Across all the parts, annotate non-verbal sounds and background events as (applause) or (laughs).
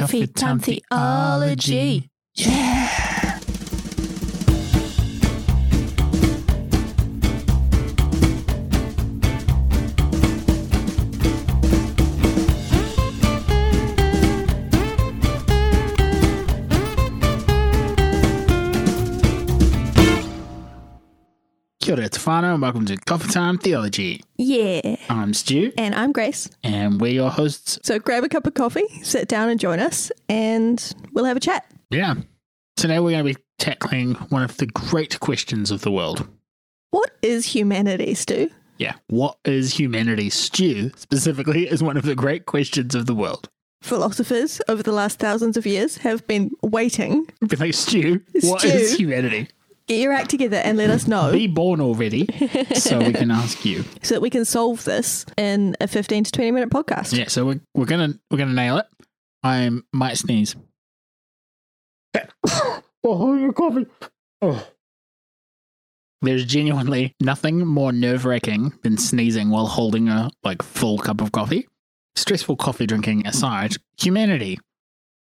Coffee Time Theology. Yeah. Kia ora, Tefano, and welcome to Coffee Time Theology. Yeah. I'm Stu, And I'm Grace. and we're your hosts. So grab a cup of coffee, sit down and join us, and we'll have a chat. Yeah. Today we're going to be tackling one of the great questions of the world. What is humanity, Stu? Yeah. What is humanity? Stu, specifically, is one of the great questions of the world. Philosophers over the last thousands of years have been waiting. Be like, Stu, what is Stu. humanity? Get your act together and let us know Be born already, so we can ask you. (laughs) so that we can solve this in a 15 to 20 minute podcast. Yeah, so we're, we're gonna we're gonna nail it. I might sneeze. (coughs) oh, your coffee. Oh. There's genuinely nothing more nerve wracking than sneezing while holding a like full cup of coffee. Stressful coffee drinking aside, humanity.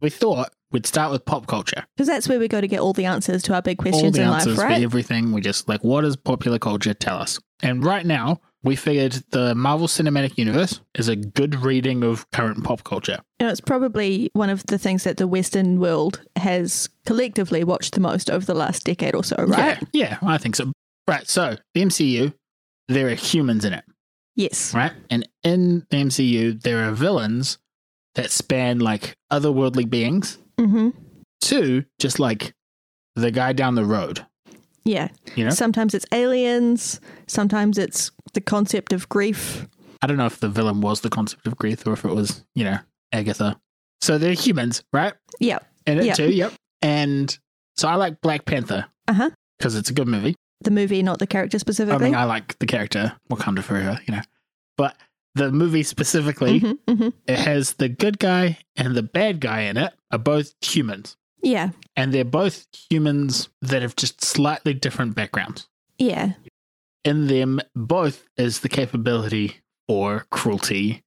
We thought we'd start with pop culture. Because that's where we go to get all the answers to our big All questions the in answers life, right? for everything. We just like, what does popular culture tell us? And right now, we figured the Marvel Cinematic Universe is a good reading of current pop culture. It's probably one of the things that the Western world has collectively watched the most over the last decade or so, right? Yeah, yeah, I think so. Right. So the MCU, there are humans in it, Yes. right? And in the MCU, there are villains that span like otherworldly beings Mm-hmm. to just like the guy down the road. Yeah. You know, Sometimes it's aliens. Sometimes it's the concept of grief. I don't know if the villain was the concept of grief or if it was, you know, Agatha. So they're humans, right? Yeah. In it Yeah. too. Yep. And so I like Black Panther Uh huh. because it's a good movie. The movie, not the character specifically. I mean, I like the character Wakanda Forever, you know, but the movie specifically. Mhm, mhm. it has the good guy and the bad guy in it are both humans. Yeah. And they're both humans that have just slightly different backgrounds. Yeah. In them, both is the capability for cruelty,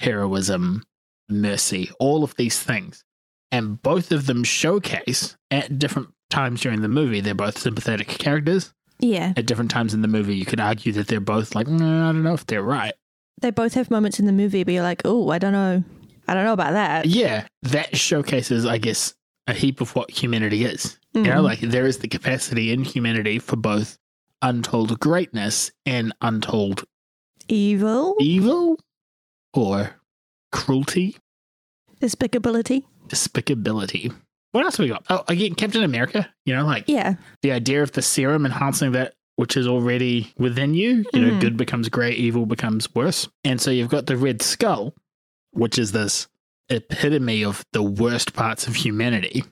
heroism, mercy, all of these things. And both of them showcase at different times during the movie, they're both sympathetic characters. Yeah. At different times in the movie, you could argue that they're both like, "Mm, I don't know if they're right. They both have moments in the movie, but you're like, oh, I don't know. I don't know about that. Yeah, that showcases, I guess, a heap of what humanity is. You know, Mhm. like there is the capacity in humanity for both untold greatness and untold Evil, evil or cruelty, despicability. despicability. What else have we got? Oh, again, Captain America. You know, like Yeah. the idea of the serum enhancing that which is already within you. You know, Mhm. good becomes great, evil becomes worse. And so you've got the Red Skull, which is this epitome of the worst parts of humanity.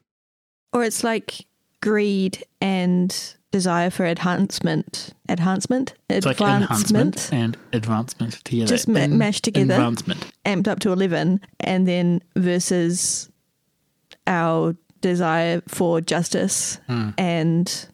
Or it's like greed and desire for enhancement. Enhancement? It's like enhancement and advancement together. Just ma- mashed together. Advancement. amped up to 11 and then versus our desire for justice Mm. and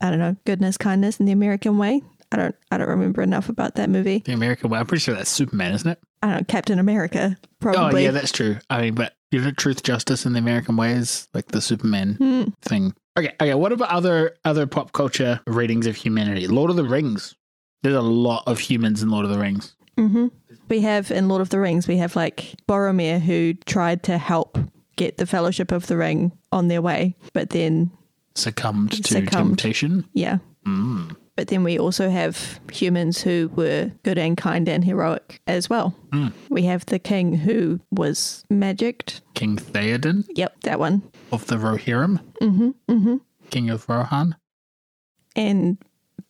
i don't know goodness kindness in the american way i don't i don't remember enough about that movie The American way. I'm pretty sure that's Superman, isn't it? i don't know captain america probably Oh, yeah, that's true. I mean, but you know, truth, justice in the American way is like the Superman Hmm. thing. Okay, okay. What about other other pop culture readings of humanity? Lord of the Rings. There's a lot of humans in Lord of the Rings. hmm we have in lord of the rings we have like boromir who tried to help get the fellowship of the ring on their way but then Succumbed to Succumbed. temptation. yeah Mm. But then we also have humans who were good and kind and heroic as well. Mm. We have the king who was magicked. King Theoden Yep, that one. of the Rohirrim, hmm hmm King of Rohan. And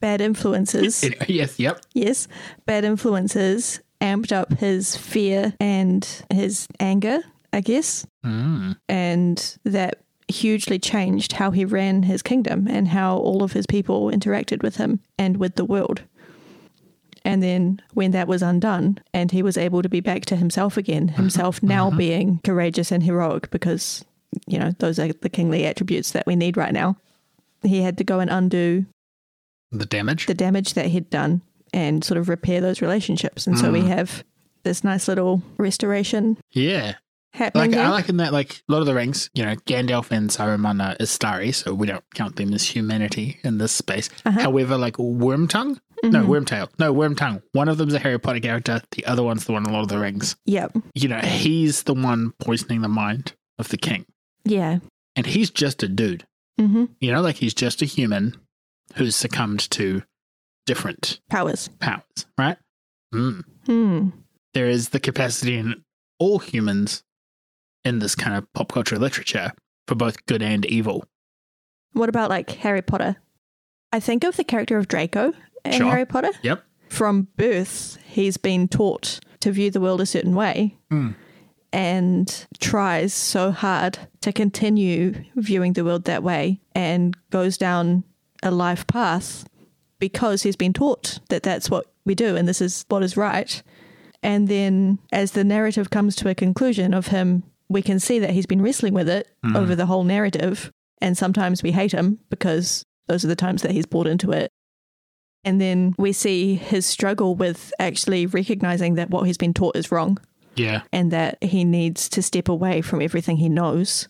bad influences. (laughs) yes, yep. yes, bad influences amped up his fear and his anger, I guess. Mm. And that hugely changed how he ran his kingdom and how all of his people interacted with him and with the world. And then when that was undone and he was able to be back to himself again, himself now being courageous and heroic because, you know, those are the kingly attributes that we need right now, he had to go and undo The damage. the damage that he'd done and sort of repair those relationships. And so we Mm. have this nice little restoration. yeah. Happening Like. I like in that, like Lord of the Rings, you know, Gandalf and Saruman are Istari, so we don't count them as humanity in this space. Uh-huh. However, like Wormtongue, no Mhm. Wormtail, no Wormtongue. One of them's a Harry Potter character. The other one's the one in Lord of the Rings. Yep. You know, he's the one poisoning the mind of the king, Yeah. and he's just a dude. hmm You know, like he's just a human who's succumbed to different Powers. powers, right? Mm. Hmm. There is the capacity in all humans in this kind of pop culture literature for both good and evil. What about like Harry Potter? I think of the character of Draco in Sure. Harry Potter. Yep. From birth, he's been taught to view the world a certain way Mm. and tries so hard to continue viewing the world that way and goes down a life path because he's been taught that that's what we do and this is what is right. And then as the narrative comes to a conclusion of him, we can see that he's been wrestling with it Mhm. over the whole narrative. And sometimes we hate him because those are the times that he's bought into it. And then we see his struggle with actually recognizing that what he's been taught is wrong Yeah. and that he needs to step away from everything he knows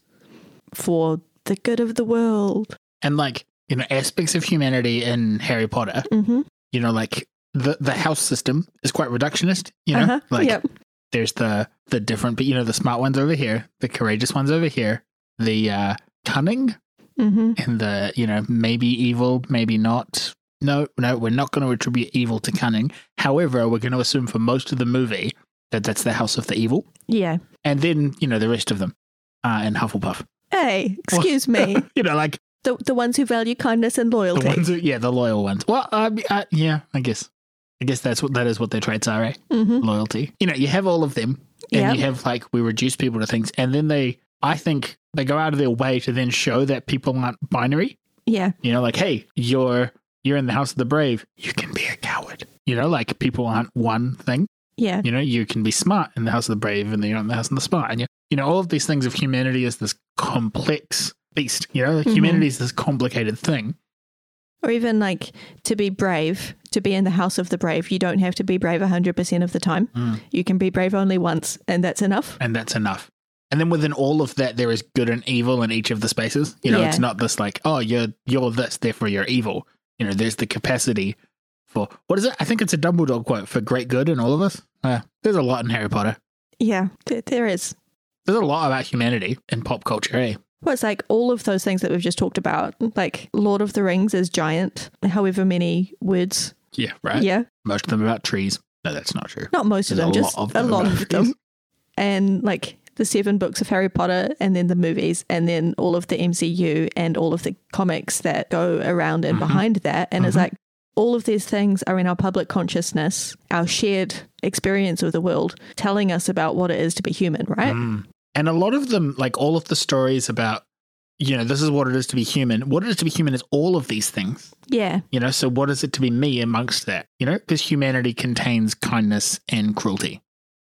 for the good of the world. And like, you know, aspects of humanity in Harry Potter, Mm-hmm. you know, like the the house system is quite reductionist, you know? uh-huh. Like yep. There's the the different but you know, the smart ones over here, the courageous ones over here, the uh cunning Mm-hmm. and the, you know, maybe evil, maybe not. No, no, we're not going to attribute evil to cunning. However, we're going to assume for most of the movie that that's the house of the evil. Yeah. And then, you know, the rest of them uh, and Hufflepuff. Hey, excuse me. (laughs) You know, like The, the ones who value kindness and the loyalty. ones, who, yeah, the loyal ones. Well, uh, uh, yeah, I guess. I guess that's what that is what their traits are, right? mm-hmm. Loyalty. You know, you have all of them, and Yeah. you have like we reduce people to things, and then they, I think, they go out of their way to then show that people aren't binary. Yeah. You know, like, hey, you're you're in the house of the brave. You can be a coward. You know, like people aren't one thing. Yeah. You know, you can be smart in the house of the brave, and then you're in the house of the smart, and you, you know, all of these things of humanity is this complex beast. You know, like Mhm. humanity is this complicated thing. Or even like to be brave, to be in the house of the brave, you don't have to be brave 100% of the time. Mm. You can be brave only once, and that's enough. and that's enough. And then within all of that, there is good and evil in each of the spaces. You know, Yeah. it's not this like, oh, you're you're this, therefore you're evil. You know, there's the capacity for what is it? I think it's a Dumbledore quote for great good in all of us. Uh, there's a lot in Harry Potter. Yeah, th- there is. There's a lot about humanity in pop culture. Eh? Well, it's like all of those things that we've just talked about. Like Lord of the Rings is giant, however many words. Yeah, right. Yeah, Most of them about trees. No, that's not true. not most of There's them, a just lot of a them lot of them. (laughs) And like the seven books of Harry Potter, and then the movies, and then all of the MCU and all of the comics that go around and Mhm. behind that. And it's Mhm. like all of these things are in our public consciousness, our shared experience of the world, telling us about what it is to be human, right? Mm. And a lot of them, like all of the stories about, you know, this is what it is to be human. What it is to be human is all of these things. Yeah, You know, so what is it to be me amongst that? You know, because humanity contains kindness and cruelty.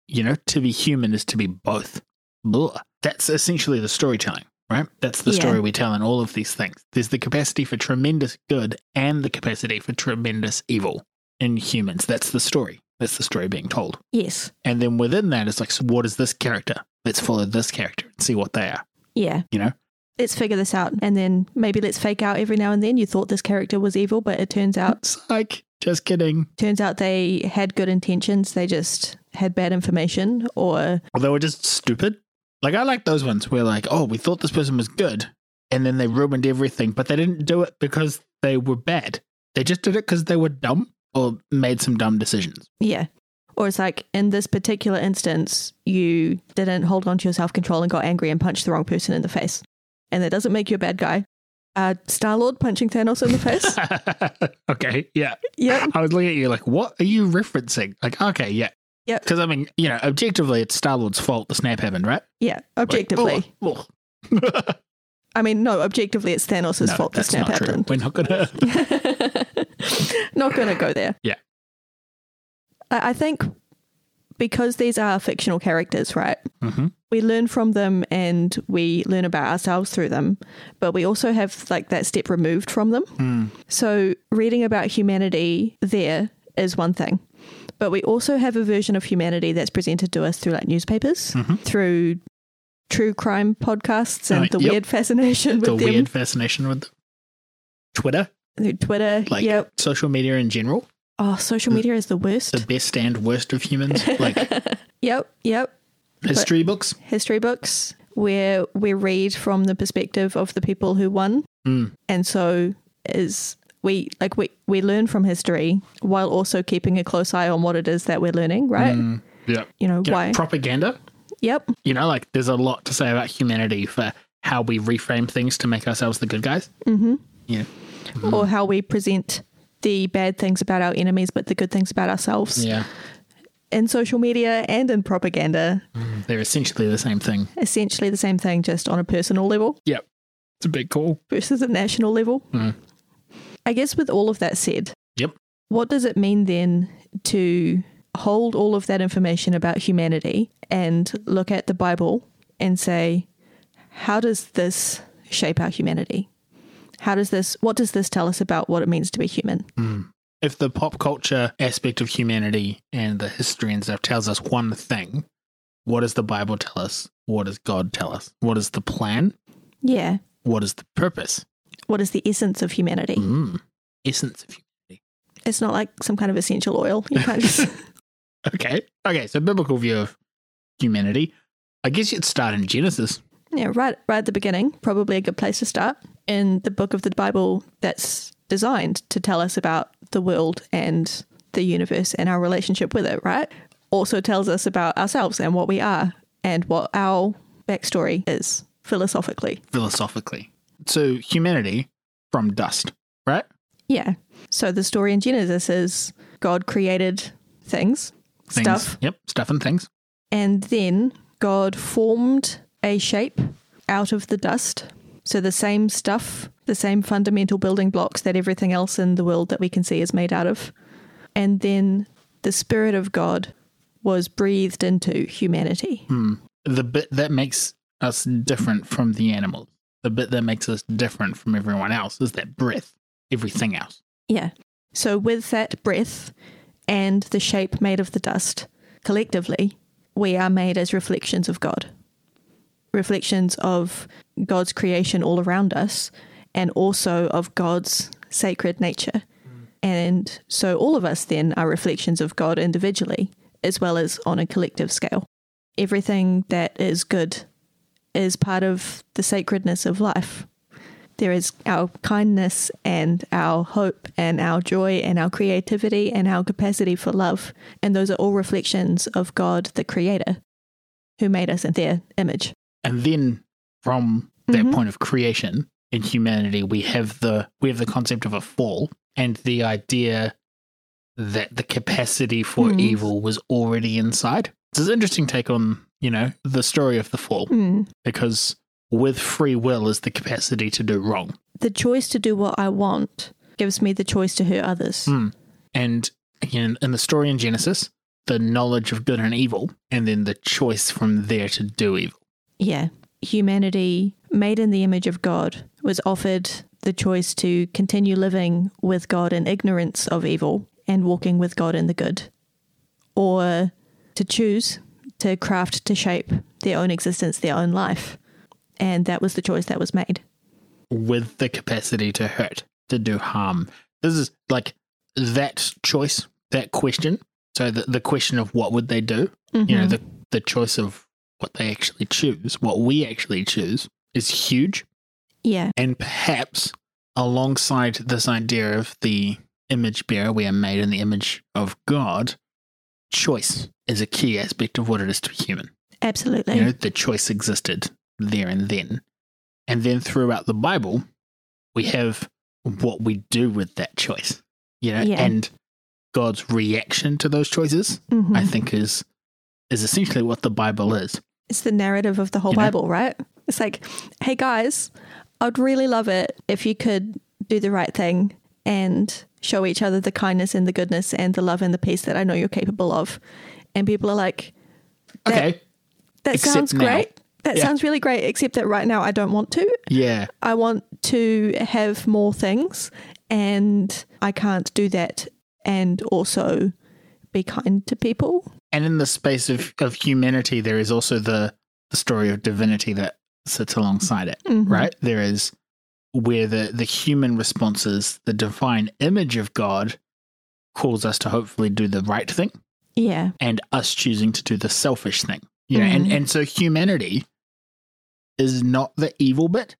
You know, to be human is to be both. Blah. That's essentially the storytelling, right? That's the Yeah. story we tell in all of these things. There's the capacity for tremendous good and the capacity for tremendous evil in humans. That's the story. That's the story being told. yes, And then within that, it's like, so what is this character? Let's follow this character and see what they are. yeah. You know? Let's figure this out. And then maybe let's fake out every now and then. You thought this character was evil, but it turns out It's like, just kidding. turns out they had good intentions. They just had bad information or Or they were just stupid. Like I like those ones where like, oh, we thought this person was good, and then they ruined everything, but they didn't do it because they were bad. They just did it because they were dumb or made some dumb decisions. Yeah. Or it's like in this particular instance, you didn't hold on to your self control and got angry and punched the wrong person in the face. And that doesn't make you a bad guy. Uh, Star Lord punching Thanos in the face. (laughs) okay, yeah. Yeah. I was looking at you like, what are you referencing? Like, okay, yeah. Yeah. Because I mean, you know, objectively, it's Star Lord's fault the snap happened, right? Yeah. Like, Objectively. oh, oh. I mean, no, objectively, it's Thanos' No, fault the snap not true. happened. We're not gonna. (laughs) (laughs) Not going to go there. Yeah. I, I think because these are fictional characters, right? hmm we learn from them and we learn about ourselves through them, but we also have like that step removed from them. Mm. So reading about humanity there is one thing. But we also have a version of humanity that's presented to us through like newspapers, Mhm. through true crime podcasts and Uh, the yep. weird fascination with the them. weird fascination with Twitter, Twitter. like yep. social media in general, Oh, social media is the worst. the best and worst of humans, like (laughs) yep. Yep. history books. History books where we read from the perspective of the people who won. Mm. And so is we like we, we learn from history while also keeping a close eye on what it is that we're learning, right? Mm, yeah. You know, You know, why? propaganda. yep. You know, like there's a lot to say about humanity for how we reframe things to make ourselves the good guys. hmm Yeah. Or how we present the bad things about our enemies but the good things about ourselves Yeah. in social media and in propaganda. They're essentially the same thing. Essentially the same thing just on a personal level. Yep. It's a big call. versus a national level. Mm. I guess with all of that said, Yep. what does it mean then to hold all of that information about humanity and look at the Bible and say, how does this shape our humanity? How does this, what does this tell us about what it means to be human? Mm. If the pop culture aspect of humanity and the history and stuff tells us one thing, what does the Bible tell us? What does God tell us? What is the plan? Yeah. What is the purpose? What is the essence of humanity? Mm. Essence of humanity. It's not like some kind of essential oil. You can't (laughs) just, (laughs) Okay. Okay. So, biblical view of humanity. I guess you'd start in Genesis. Yeah, right, right at the beginning, probably a good place to start. In the book of the Bible that's designed to tell us about the world and the universe and our relationship with it, right? Also tells us about ourselves and what we are and what our backstory is philosophically. philosophically. So, humanity from dust, right? Yeah. So the story in Genesis is God created things, Things. stuff, Yep. Stuff and things. and then God formed a shape out of the dust. So the same stuff, the same fundamental building blocks that everything else in the world that we can see is made out of. And then the Spirit of God was breathed into humanity. Hmm. The bit that makes us different from the animals, the bit that makes us different from everyone else is that breath. Everything else. Yeah. So with that breath and the shape made of the dust, collectively, we are made as reflections of God. Reflections of God's creation all around us and also of God's sacred nature. And so all of us then are reflections of God individually as well as on a collective scale. Everything that is good is part of the sacredness of life. There is our kindness and our hope and our joy and our creativity and our capacity for love. And those are all reflections of God, the Creator, who made us in their image. And then from that Mhm. point of creation in humanity, we have the we have the concept of a fall and the idea that the capacity for Hmm. evil was already inside. It's an interesting take on, you know, the story of the fall. Mm. because with free will is the capacity to do wrong. The choice to do what I want gives me the choice to hurt others. Mm. And again, in the story in Genesis, the knowledge of good and evil, and then the choice from there to do evil. Yeah. Humanity, made in the image of God, was offered the choice to continue living with God in ignorance of evil and walking with God in the good, or to choose to craft, to shape their own existence, their own life. And that was the choice that was made. with the capacity to hurt, to do harm. This is like that choice, that question. So the, the question of what would they do, you know, Mhm. the, the choice of what they actually choose, what we actually choose is huge. yeah. And perhaps alongside this idea of the image bearer, we are made in the image of God, choice is a key aspect of what it is to be human. Absolutely. You know, the choice existed there and then. And then throughout the Bible, we have what we do with that choice. You know, Yeah. and God's reaction to those choices, Mhm. I think is is essentially what the Bible is. It's the narrative of the whole You know? Bible, right? It's like, hey guys, I'd really love it if you could do the right thing and show each other the kindness and the goodness and the love and the peace that I know you're capable of. And people are like, That- Okay. that Except sounds now. great. That Yeah. sounds really great, except that right now I don't want to. Yeah. I want to have more things and I can't do that and also be kind to people. And in the space of, of humanity, there is also the the story of divinity that sits alongside it, Mhm. right? There is where the, the human responses, the divine image of God calls us to hopefully do the right thing Yeah. and us choosing to do the selfish thing. You know, and, Mhm. and so humanity is not the evil bit.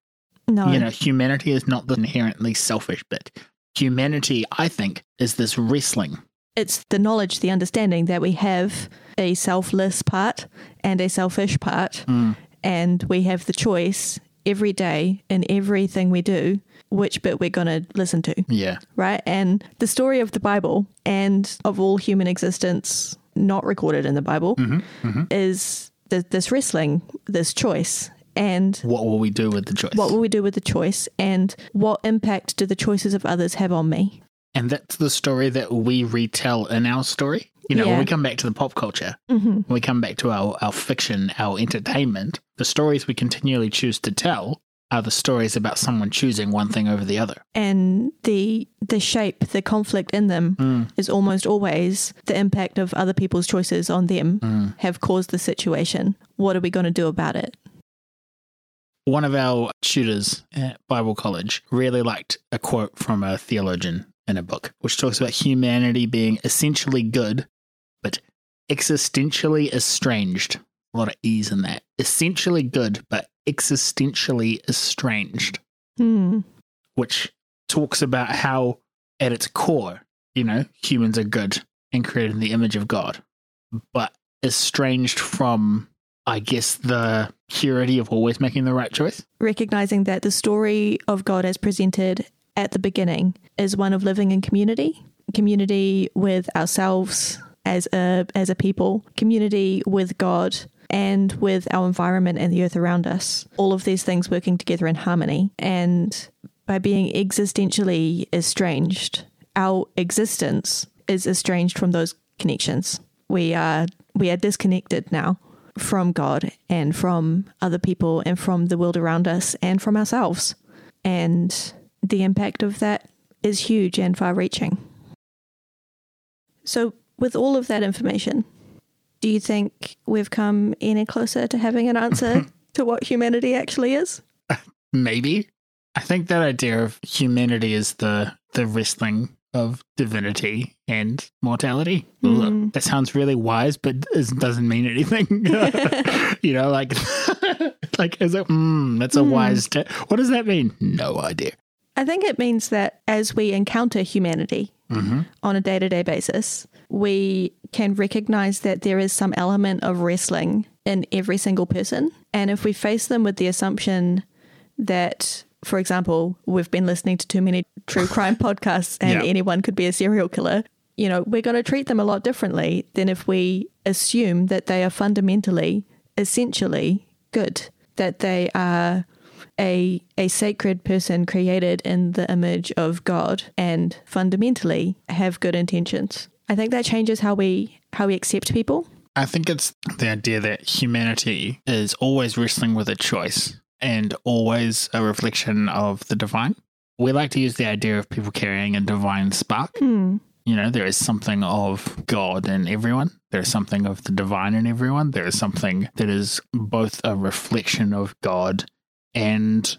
No. You know, humanity is not the inherently selfish bit. Humanity, I think, is this wrestling. It's the knowledge, the understanding that we have a selfless part and a selfish part, Mm. and we have the choice every day in everything we do which bit we're going to listen to, Yeah. right? And the story of the Bible and of all human existence not recorded in the Bible hmm hmm is th- this wrestling, this choice. And What will we do with the choice? what will we do with the choice? And what impact do the choices of others have on me? And that's the story that we retell in our story. You know, when we come back to the pop culture, hmm when we come back to our, our fiction, our entertainment, the stories we continually choose to tell are the stories about someone choosing one thing over the other. And the the shape, the conflict in them Mm. is almost always the impact of other people's choices on them Mm. have caused the situation. What are we going to do about it? One of our tutors at Bible college really liked a quote from a theologian in a book, which talks about humanity being essentially good, but existentially estranged. A lot of ease in that. Essentially good, but existentially estranged, Hmm. which talks about how, at its core, you know, humans are good and created in the image of God, but estranged from, I guess, the purity of always making the right choice. Recognizing that the story of God as presented at the beginning is one of living in community, community with ourselves as a as a people, community with God and with our environment and the earth around us. All of these things working together in harmony and by being existentially estranged, our existence is estranged from those connections. We are we are disconnected now from God and from other people and from the world around us and from ourselves. And the impact of that is huge and far reaching. So, with all of that information, do you think we've come any closer to having an answer (laughs) to what humanity actually is? (laughs) Maybe. I think that idea of humanity is the the wrestling of divinity and mortality. Hmm. That sounds really wise, but is, doesn't mean anything. (laughs) you know, like like is it? Mm, that's a Hmm. wise. Te- what does that mean? No idea. I think it means that as we encounter humanity hmm on a day to day basis, we can recognize that there is some element of wrestling in every single person. And if we face them with the assumption that, for example, we've been listening to too many true (laughs) crime podcasts and Yeah. anyone could be a serial killer, you know, we're going to treat them a lot differently than if we assume that they are fundamentally, essentially good, that they are a a sacred person created in the image of God and fundamentally have good intentions. I think that changes how we how we accept people. I think it's the idea that humanity is always wrestling with a choice and always a reflection of the divine. We like to use the idea of people carrying a divine spark. Hmm. You know, there is something of God in everyone. There is something of the divine in everyone. There is something that is both a reflection of God and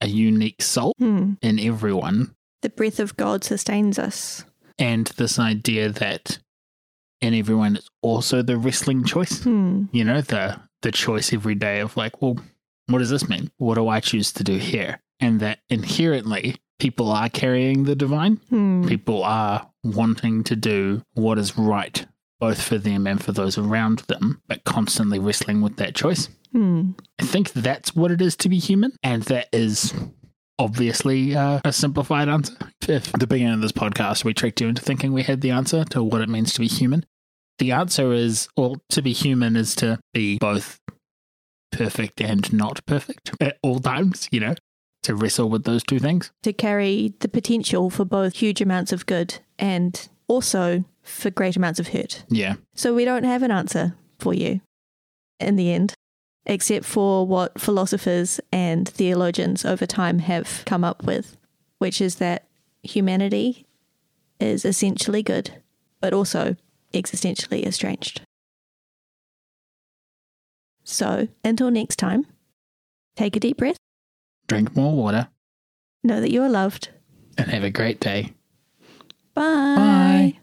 a unique soul Hmm. in everyone. The breath of God sustains us. And this idea that in everyone is also the wrestling choice. Hmm. You know, the the choice every day of like, well, what does this mean? What do I choose to do here? And that inherently people are carrying the divine. Hmm. People are wanting to do what is right, both for them and for those around them, but constantly wrestling with that choice. Hmm. I think that's what it is to be human. And that is obviously uh, a simplified answer. If at the beginning of this podcast we tricked you into thinking we had the answer to what it means to be human, the answer is, well, to be human is to be both perfect and not perfect at all times, you know, to wrestle with those two things. To carry the potential for both huge amounts of good and also for great amounts of hurt. Yeah. So we don't have an answer for you in the end, except for what philosophers and theologians over time have come up with, which is that humanity is essentially good, but also existentially estranged. So until next time, take a deep breath, Drink more water know that you are loved. and have a great day. Bye. Bye.